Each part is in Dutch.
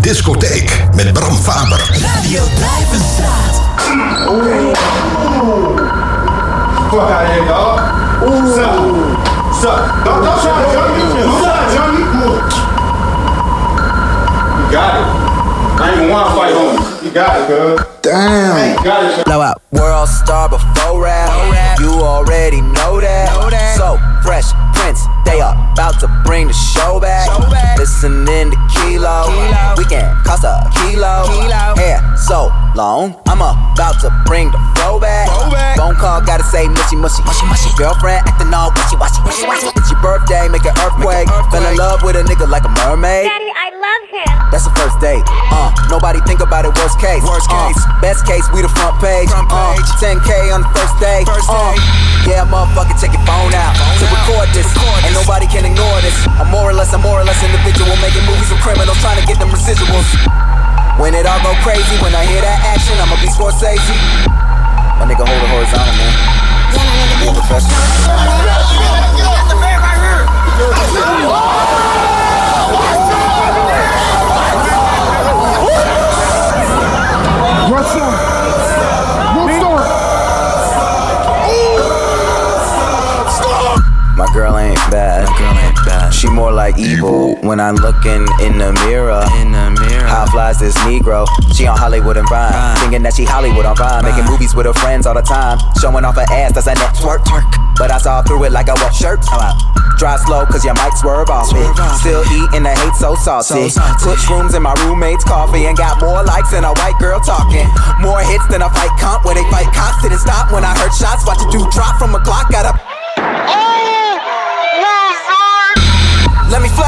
Discotheek met Bram Faber. Radio Blijvenstraat. Fuck out of here, dog. Ooh. Suck. Suck. Don't, don't try to jump me. Don't try to jump me. You got it. I ain't even want to fight homies. You got it, cuz. Damn. You got it, Blow out. World star before rap. You already know that. So fresh prince, they are about to bring the show back. Listening to Kilo. We can cost a kilo. kilo. Hair so long, I'm about to bring the flow back. Phone call, gotta say mushy mushy. Girlfriend acting all wishy washy. It's your birthday, make an earthquake. Fell in love with a nigga like a mermaid. Daddy, I love him. That's the first date. Uh, nobody think about it. Worst case. Worst case. best case, we the front page. Uh, 10k on the first day. uh, yeah, motherfucker, check your phone out to record this. Ain't nobody can ignore this. I'm more or less, I'm more or less individual, making movies with criminals, trying to get them residuals. When it all go crazy, when I hear that action, I'ma be Scorsese. My nigga hold it horizontal, man. Be a professional. Russell. Restart. My girl ain't bad. My girl ain't bad. She more like evil when I'm looking in the mirror. In the mirror. How flies this Negro? She on Hollywood and Vine. Thinking that she Hollywood on Vine. Making movies with her friends all the time. Showing off her ass, that's a twerk. But I saw through it like a wet shirt. Drive slow, cause you might swerve off it. Still eating the hate so saucy. Put shrooms in my roommate's coffee and got more likes than a white girl talking. More hits than a fight comp where they fight cops. Didn't stop when I heard shots. Watch a dude drop from a clock. Got up.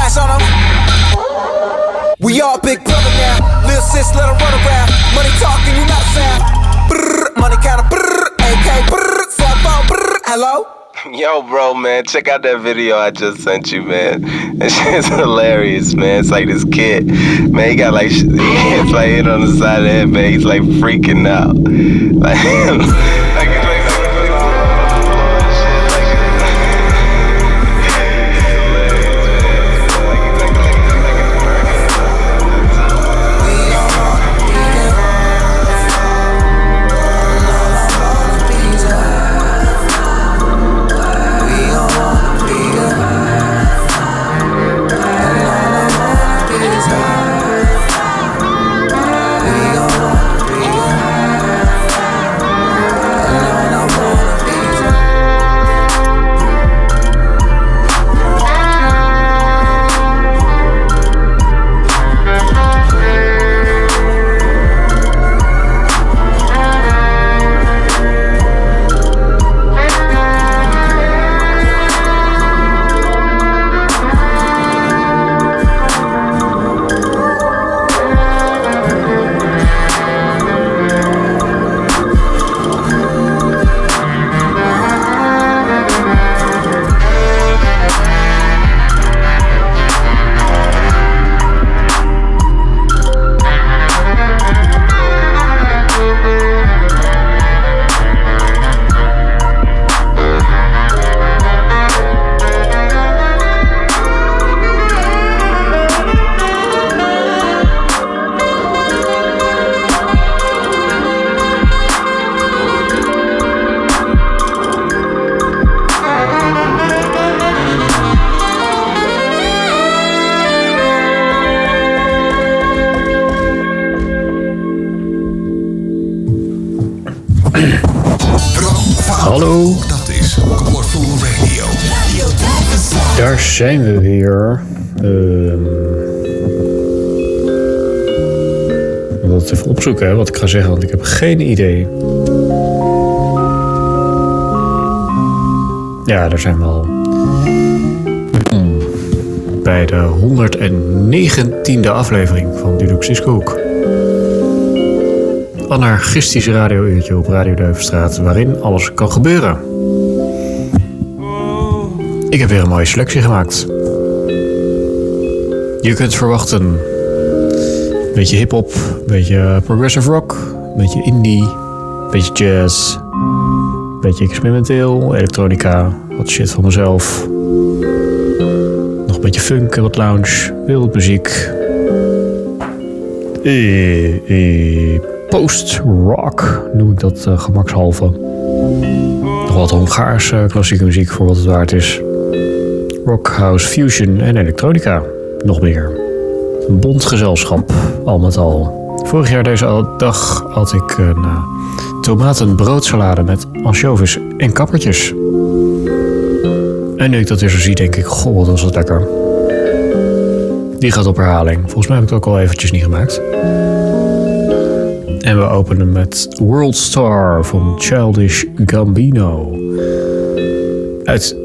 Flash on them. We all big brother now. Lil sis, let her run around. Money talking, you not a sound. Brrr, money counter, brrr, AK, brrr, cell phone, brrr, hello? Yo, bro, man, check out that video I just sent you, man. It's shit's hilarious, man. It's like this kid, man. He got like sh- it's like hit on the side of the head, man. He's like freaking out, like. like, even opzoeken hè, wat ik ga zeggen, want ik heb geen idee. Ja, daar zijn we al. Hmm. Bij de 119e aflevering van Dudux Discook. Anarchistische radio-uurtje op Radio Duivenstraat, waarin alles kan gebeuren. Ik heb weer een mooie selectie gemaakt. Je kunt verwachten. Beetje hip-hop, beetje progressive rock, beetje indie, beetje jazz, beetje experimenteel, elektronica, wat shit van mezelf. Nog een beetje funk wat lounge, wereldmuziek. eh, eh, post-rock, noem ik dat eh, gemakshalve. Nog wat Hongaarse klassieke muziek voor wat het waard is. Rock, house, fusion en elektronica. Nog meer. Een bond gezelschap, al met al. Vorig jaar deze dag had ik een uh, tomatenbroodsalade met ansjovis en kappertjes. En nu ik dat weer zo zie, denk ik, goh, wat was dat lekker. Die gaat op herhaling. Volgens mij heb ik het ook al eventjes niet gemaakt. En we openen met World Star van Childish Gambino. Uit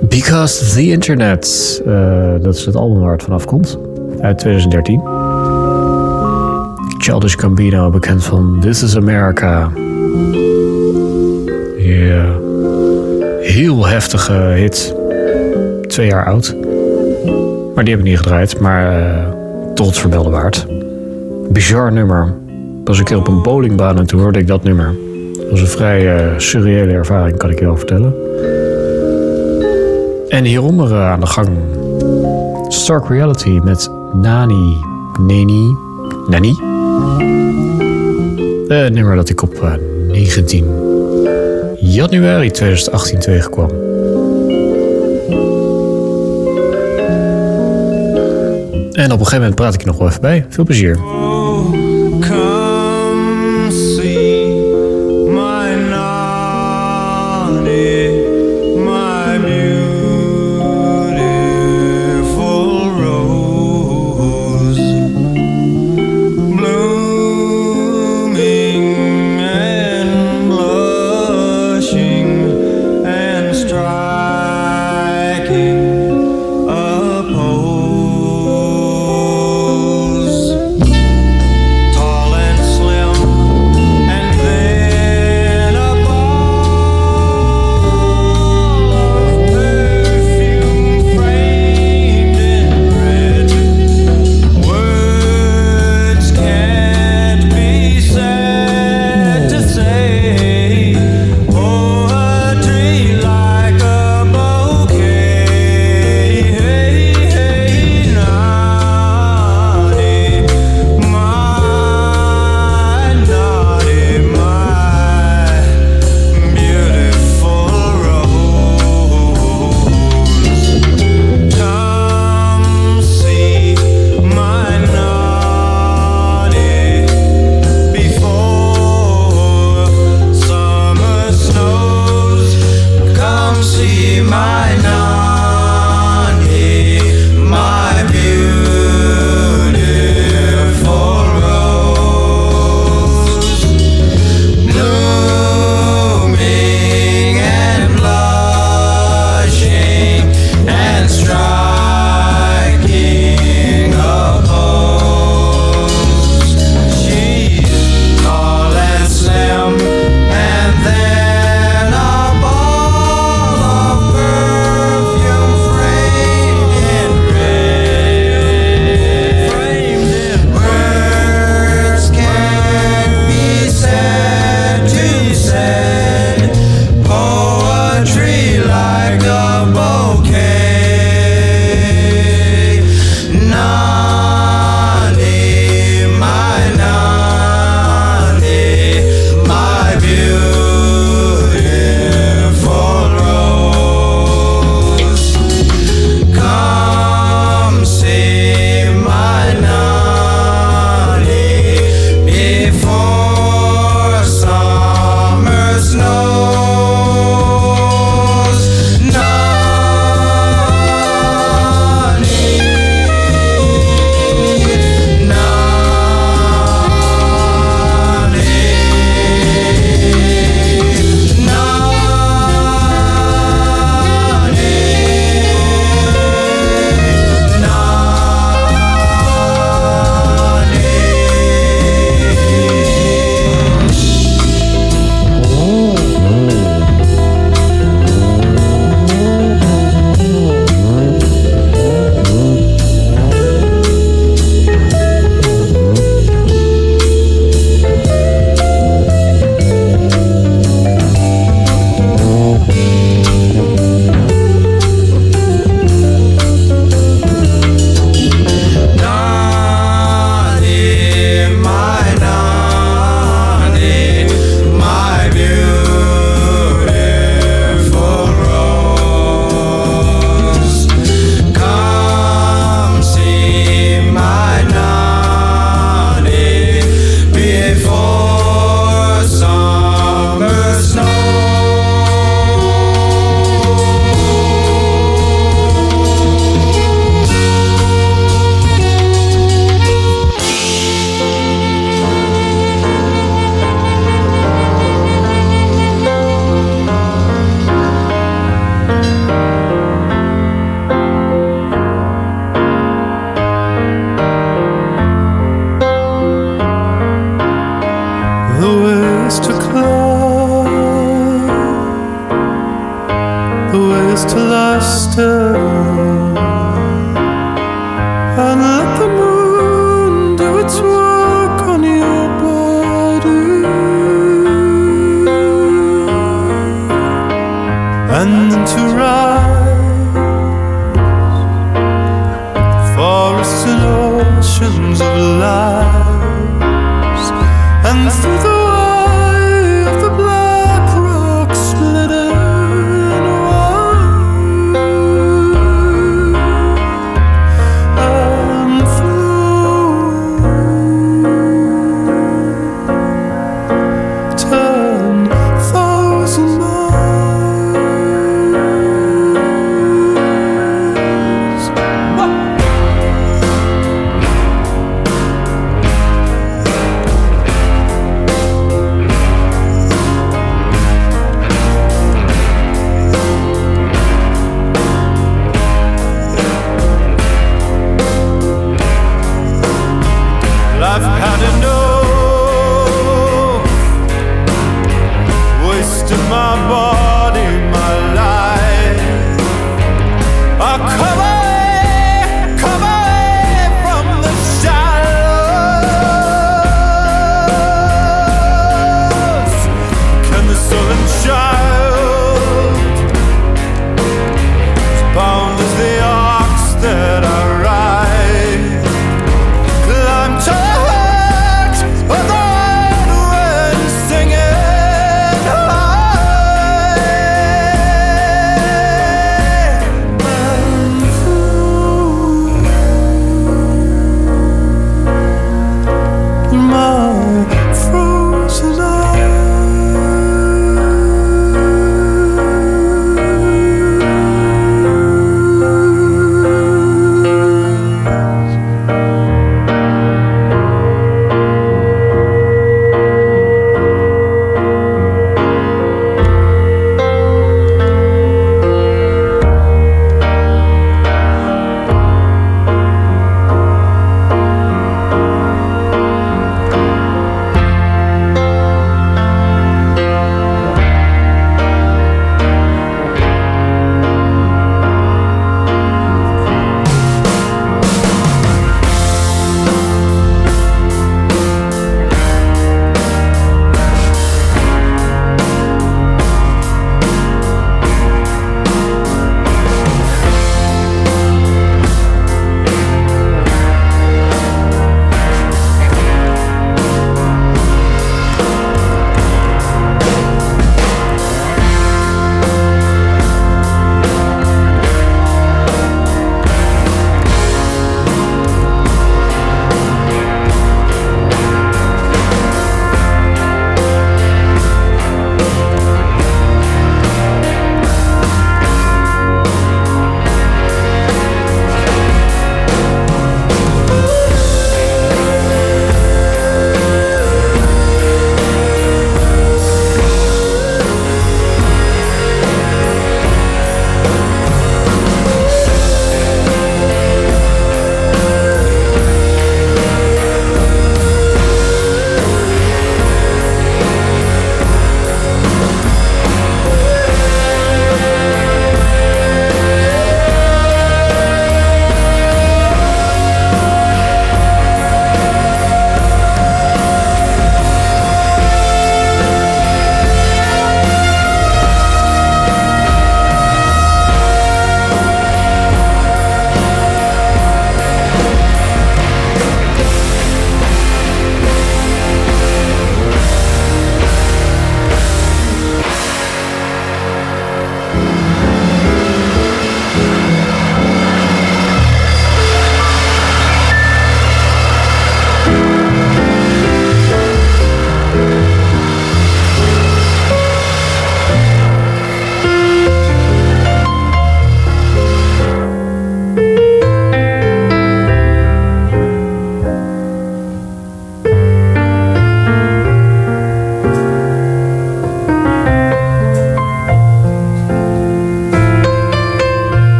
Because the Internet. Uh, dat is het album waar het vanaf komt. Uit 2013. Childish Gambino, bekend van This is America. Ja. Heel heftige hit. Twee jaar oud. Maar die heb ik niet gedraaid. Maar uh, vermelden waard. Bizar nummer. Was een keer op een bowlingbaan en toen hoorde ik dat nummer. Dat was een vrij uh, surreële ervaring, kan ik je wel vertellen. En hieronder uh, aan de gang Stark Reality met Nani. Neni. Nani. Een nummer dat ik op uh, 19 januari 2018 tegenkwam. En op een gegeven moment praat ik je nog wel even bij. Veel plezier.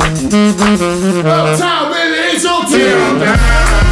Uptown, baby, it's your team. Nigga,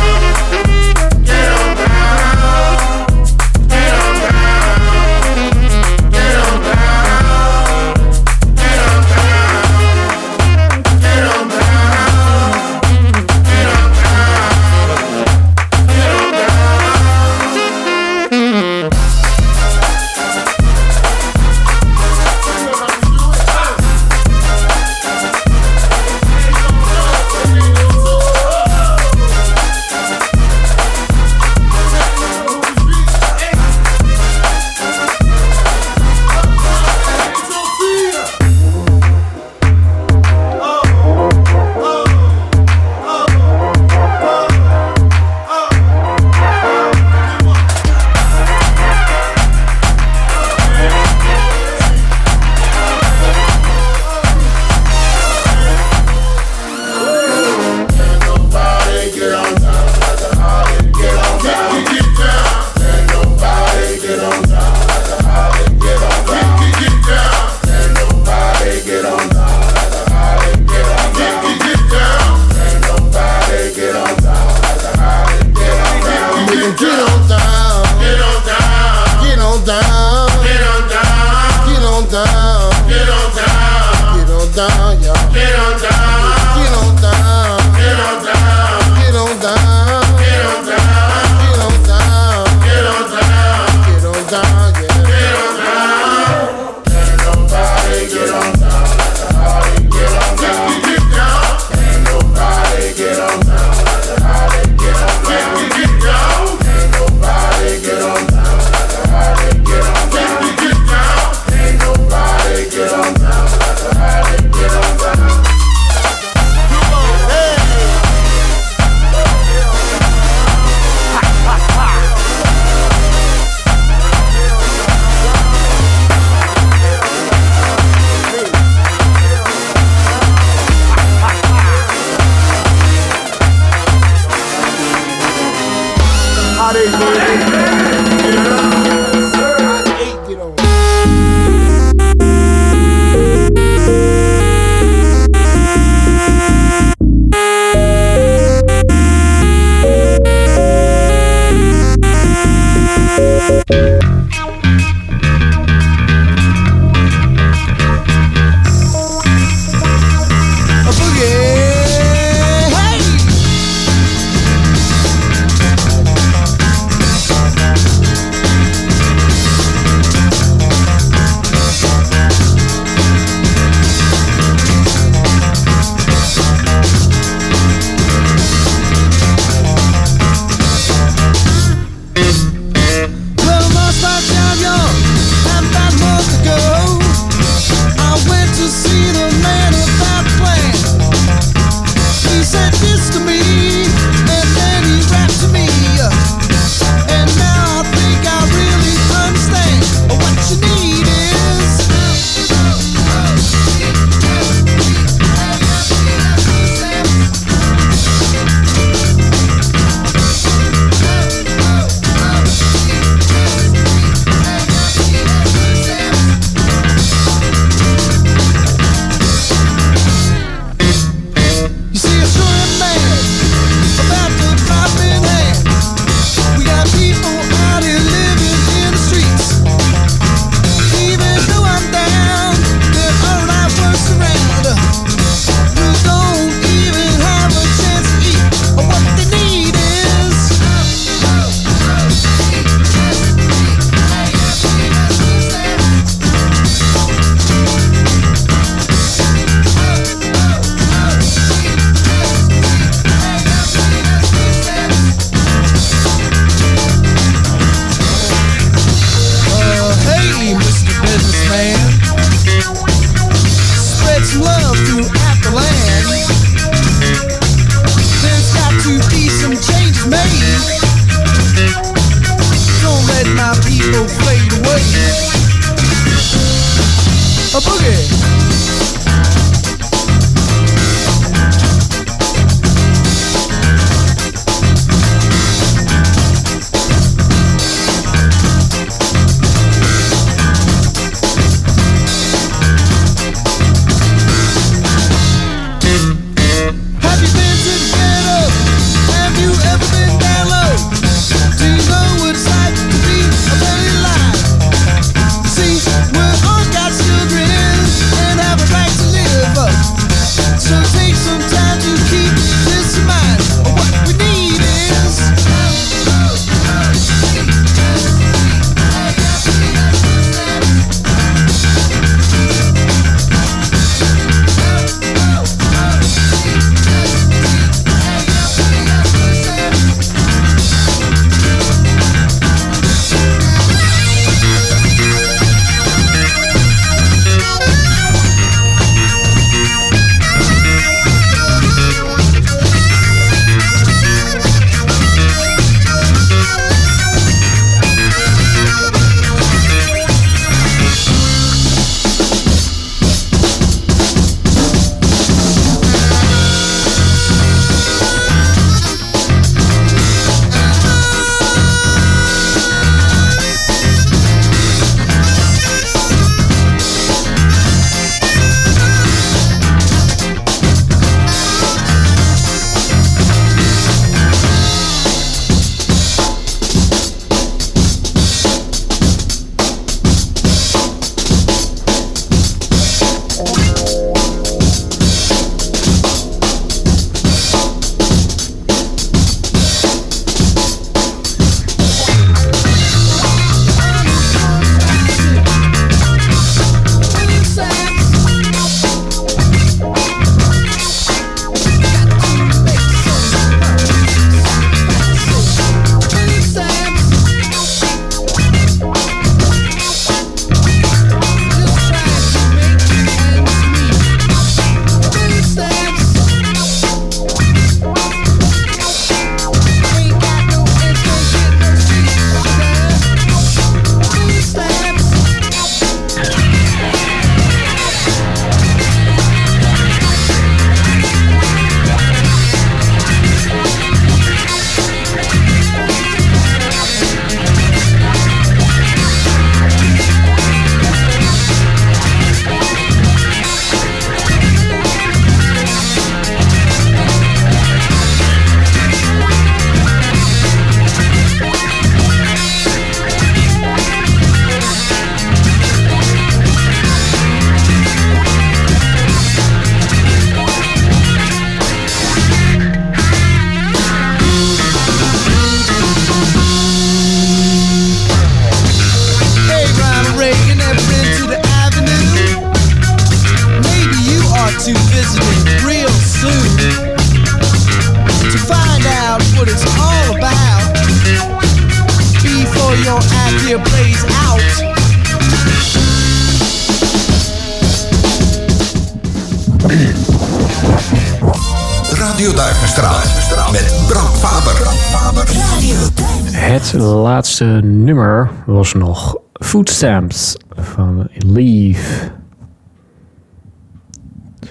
laatste nummer was nog Foodstamps van Leave.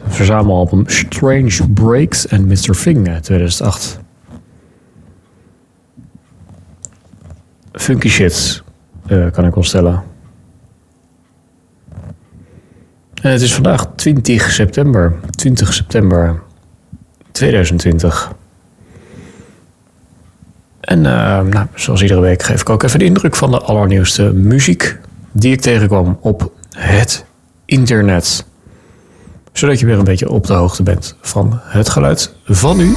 Verzamelalbum Strange Breaks en Mr. Fing uit 2008. Funky shit, eh, kan ik wel stellen. En het is vandaag 20 september. 20 september 2020. En eh, nou, zoals iedere week geef ik ook even de indruk van de allernieuwste muziek die ik tegenkwam op het internet. Zodat je weer een beetje op de hoogte bent van het geluid van u.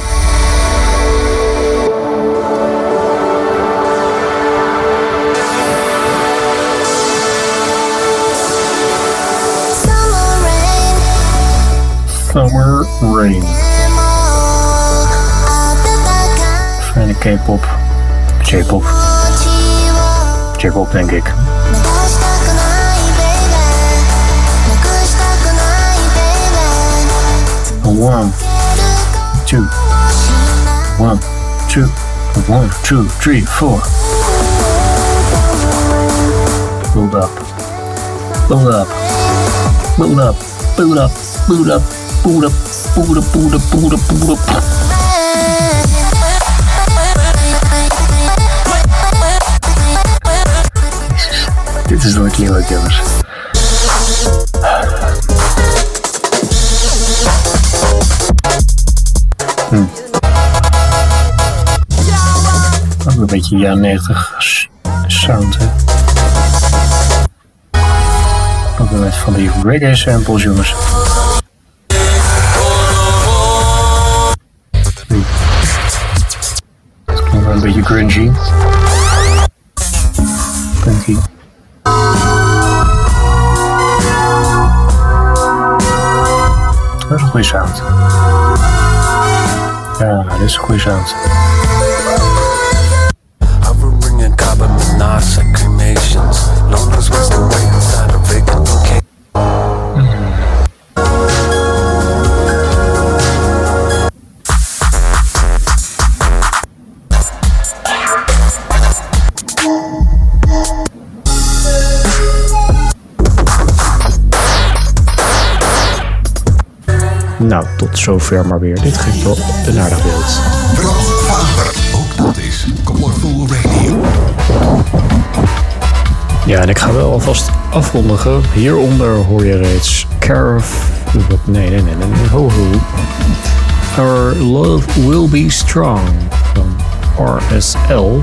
Summer Rain. Fijne K-pop. J-pop. J-pop denk. One, two, one, two, one, two, three, four. Build up. Build up. boot up, boot up, boot up, boot up, boot up, boot up, boot up, boot up. Dit is nooit niet leuk, jongens. Hm. Ook een beetje jaren 90 s- sound, hè. Ook wel met van die reggae samples, jongens. Dat is een goede tot zover maar weer. Dit geeft wel Faber. Ook dat is Colorful Radio. Ja, en ik ga wel alvast afkondigen. Hieronder hoor je reeds Carf... wat- Nee, nee, nee, nee. Ho, ho. Our Love Will Be Strong van RSL.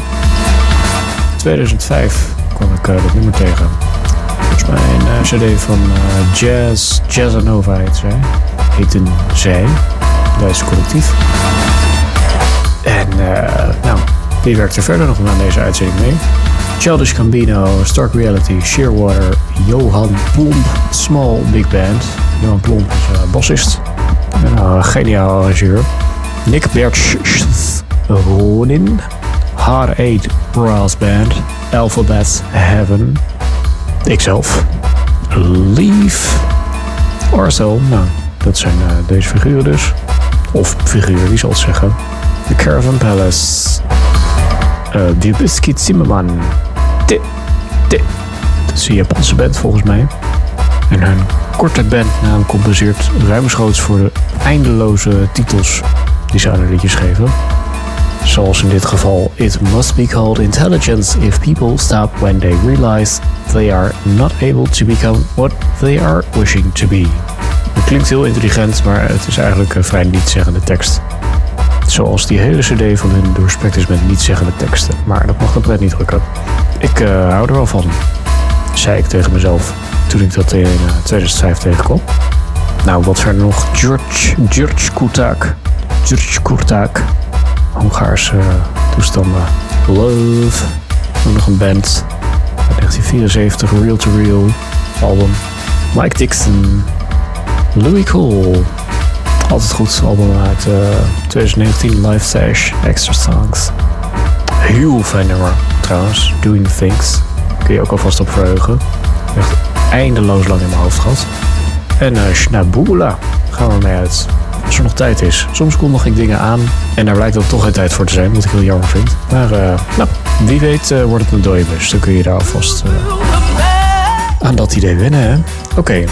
2005 kwam ik eh, dat nummer tegen. Volgens mij een eh, cd van eh, Jazz, Jazzanova heet zij. Heeten zij, Duitse collectief. En eh, nou, wie werkt er verder nog aan deze uitzending mee? Childish Gambino, Stark Reality, Shearwater, Johan Plomp, Small Big Band. Johan Plomp is uh, bassist. En, uh, geniaal arrangeur. Nick Bertsch, Ronin, Hard Eight Brass Band, Alphabet Heaven, ikzelf, Leaf, Arcel, nou, dat zijn uh, deze figuren dus. Of figuren, wie zal het zeggen. The Caravan Palace, uh, Die Biscuit Zimmerman, T, T. Dat is een Japanse band volgens mij. En hun korte bandnaam compenseert ruimschoots voor de eindeloze titels die ze aan hun liedjes geven. Zoals in dit geval It must be called intelligence if people stop when they realize they are not able to become what they are wishing to be. Het klinkt heel intelligent, maar het is eigenlijk een vrij niet-zeggende tekst. Zoals die hele cd van hun doorspekt is met niet-zeggende teksten. Maar dat mag de pret niet drukken. Ik eh, hou er wel van, zei ik tegen mezelf toen ik dat in eh, 2005 tegenkwam. Nou, wat verder nog? George, George Kurtak. George Kurtak. Hongaarse eh, toestanden. Love. Nog een band. Uit 1974, Real to Real. Album. Mike Dixon. Louis Cole. Altijd goed. Album uit eh, 2019. Live Sash. Extra Songs. Heel fijn nummer trouwens. Doing Things. Kun je ook alvast op verheugen. Echt eindeloos lang in mijn hoofd gehad. En uh, Schnabula gaan we mee uit. Als er nog tijd is. Soms kondig ik dingen aan en daar blijkt dan toch geen tijd voor te zijn, wat ik heel jammer vind. Maar uh, nou, wie weet uh, wordt het een dode bus. Dan kun je daar alvast aan dat idee wennen. hè? Oké.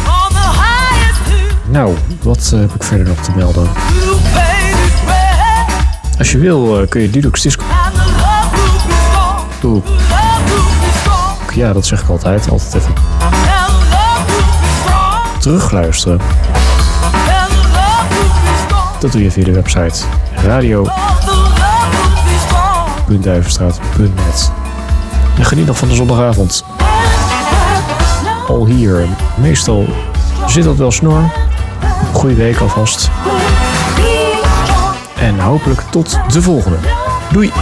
Nou, wat heb ik verder nog te melden? Als je wil kun je Dudux Disco... Oeh. Ja, dat zeg ik altijd. Altijd even terugluisteren. Dat doe je via de website radio.duivenstraat.net. En geniet nog van de zondagavond. Al hier, meestal zit dat wel snor. Goeie week alvast. En hopelijk tot de volgende. Doei!